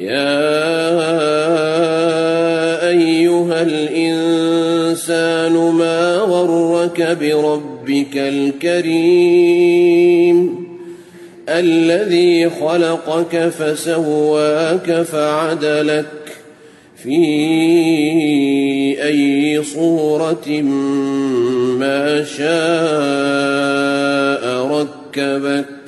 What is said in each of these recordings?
يا أيها الإنسان ما غرك بربك الكريم الذي خلقك فسواك فعدلك في أي صورة ما شاء ركبك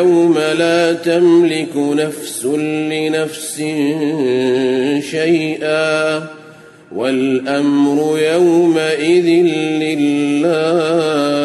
يوم لا تملك نفس لنفس شيئا والأمر يومئذ لله